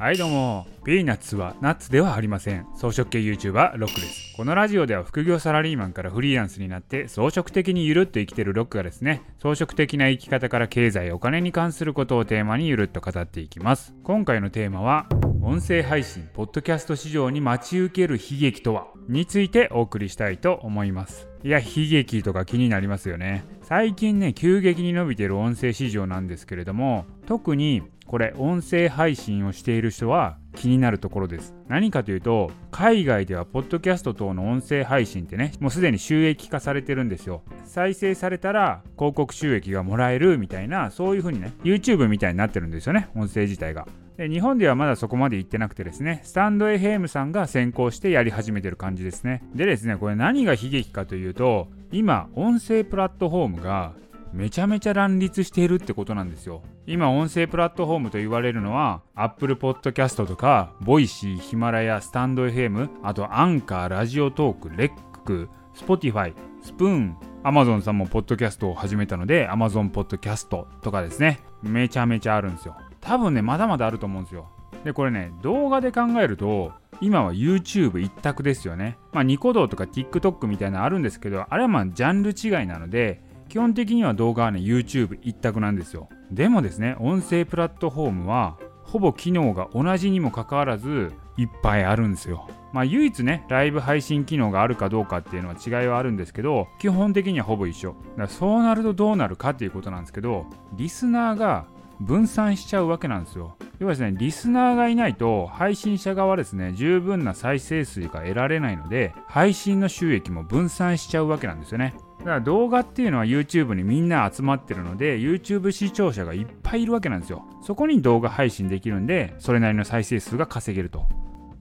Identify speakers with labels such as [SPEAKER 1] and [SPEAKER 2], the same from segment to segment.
[SPEAKER 1] はいどうも、ピーナッツはナッツではありません。装飾系 YouTuber ロックです。このラジオでは副業サラリーマンからフリーランスになって装飾的にゆるっと生きてるロックがですね、装飾的な生き方から経済お金に関することをテーマにゆるっと語っていきます。今回のテーマは、音声配信、ポッドキャスト市場に待ち受ける悲劇とは？についてお送りしたいと思います。いや、悲劇とか気になりますよね。最近ね、急激に伸びてる音声市場なんですけれども、特にこれ音声配信をしている人は気になるところです。何かというと海外ではポッドキャスト等の音声配信ってねもうすでに収益化されてるんですよ。再生されたら広告収益がもらえるみたいなそういう風にね YouTube みたいになってるんですよね音声自体が。で日本ではまだそこまで行ってなくてですねスタンド FM さんが先行してやり始めてる感じですね。でですねこれ何が悲劇かというと今音声プラットフォームがめちゃめちゃ乱立しているってことなんですよ。今音声プラットフォームと言われるのは Apple Podcast とか Voicy、ヒマラヤ、スタンド FM、あとアンカー、ラジオトーク、レック、Spotify、スプーン、Amazon さんもポッドキャストを始めたので Amazon ポッドキャストとかですね。めちゃめちゃあるんですよ。多分ね、まだまだあると思うんですよ。で、これね、動画で考えると今は YouTube 一択ですよね。まあニコ動とか TikTok みたいなのあるんですけど、あれはまあジャンル違いなので、基本的には動画はね YouTube 一択なんですよ。でもですね音声プラットフォームはほぼ機能が同じにもかかわらずいっぱいあるんですよ。まあ唯一ねライブ配信機能があるかどうかっていうのは違いはあるんですけど基本的にはほぼ一緒。だからそうなるとどうなるかっていうことなんですけどリスナーが分散しちゃうわけなんですよ。要はですねリスナーがいないと配信者側ですね十分な再生数が得られないので配信の収益も分散しちゃうわけなんですよね。だから動画っていうのは YouTube にみんな集まってるので YouTube 視聴者がいっぱいいるわけなんですよ。そこに動画配信できるんでそれなりの再生数が稼げると。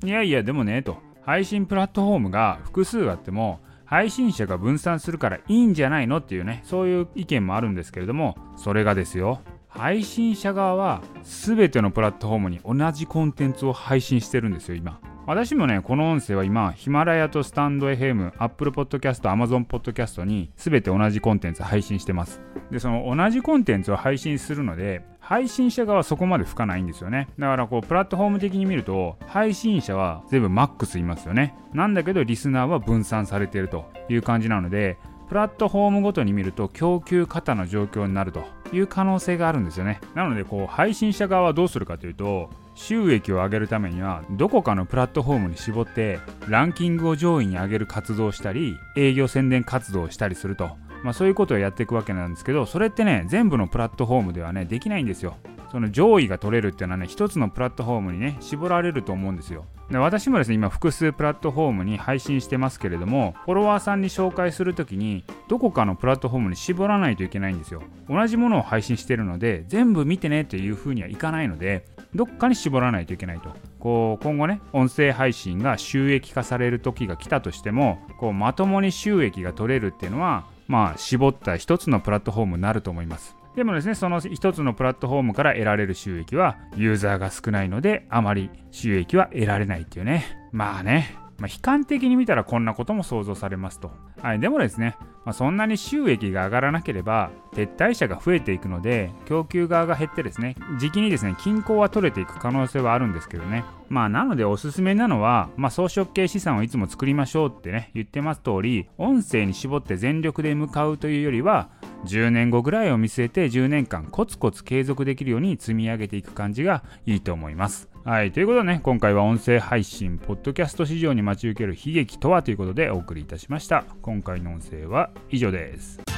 [SPEAKER 1] いやいやでもねと配信プラットフォームが複数あっても配信者が分散するからいいんじゃないのっていうねそういう意見もあるんですけれどもそれがですよ配信者側は全てのプラットフォームに同じコンテンツを配信してるんですよ今私もね、この音声は今、ヒマラヤとスタンド FM、Apple Podcast、Amazon Podcast に全て同じコンテンツ配信してます。で、その同じコンテンツを配信するので、配信者側はそこまで吹かないんですよね。だからこう、プラットフォーム的に見ると、配信者は全部マックスいますよね。なんだけど、リスナーは分散されてるという感じなので、プラットフォームごとに見ると供給過多の状況になるという可能性があるんですよね。なのでこう配信者側はどうするかというと収益を上げるためにはどこかのプラットフォームに絞ってランキングを上位に上げる活動をしたり営業宣伝活動をしたりすると、まあ、そういうことをやっていくわけなんですけどそれってね全部のプラットフォームではねできないんですよ。その上位が取れるっていうのはね一つのプラットフォームにね絞られると思うんですよ。私もですね今複数プラットフォームに配信してますけれどもフォロワーさんに紹介するときにどこかのプラットフォームに絞らないといけないんですよ同じものを配信してるので全部見てねっていう風にはいかないのでどっかに絞らないといけないと。こう今後ね音声配信が収益化される時が来たとしてもこうまともに収益が取れるっていうのはまあ絞った一つのプラットフォームになると思います。でもですね、その一つのプラットフォームから得られる収益はユーザーが少ないのであまり収益は得られないっていうね。まあね、まあ、悲観的に見たらこんなことも想像されますと。はい、でもですね、まあ、そんなに収益が上がらなければ撤退者が増えていくので供給側が減ってですね時期にですね均衡は取れていく可能性はあるんですけどねまあなのでおすすめなのは、まあ、装飾系資産をいつも作りましょうってね言ってます通り音声に絞って全力で向かうというよりは10年後ぐらいを見据えて10年間コツコツ継続できるように積み上げていく感じがいいと思います。はい、ということでね、今回は音声配信、ポッドキャスト市場に待ち受ける悲劇とはということでお送りいたしました。今回の音声は以上です。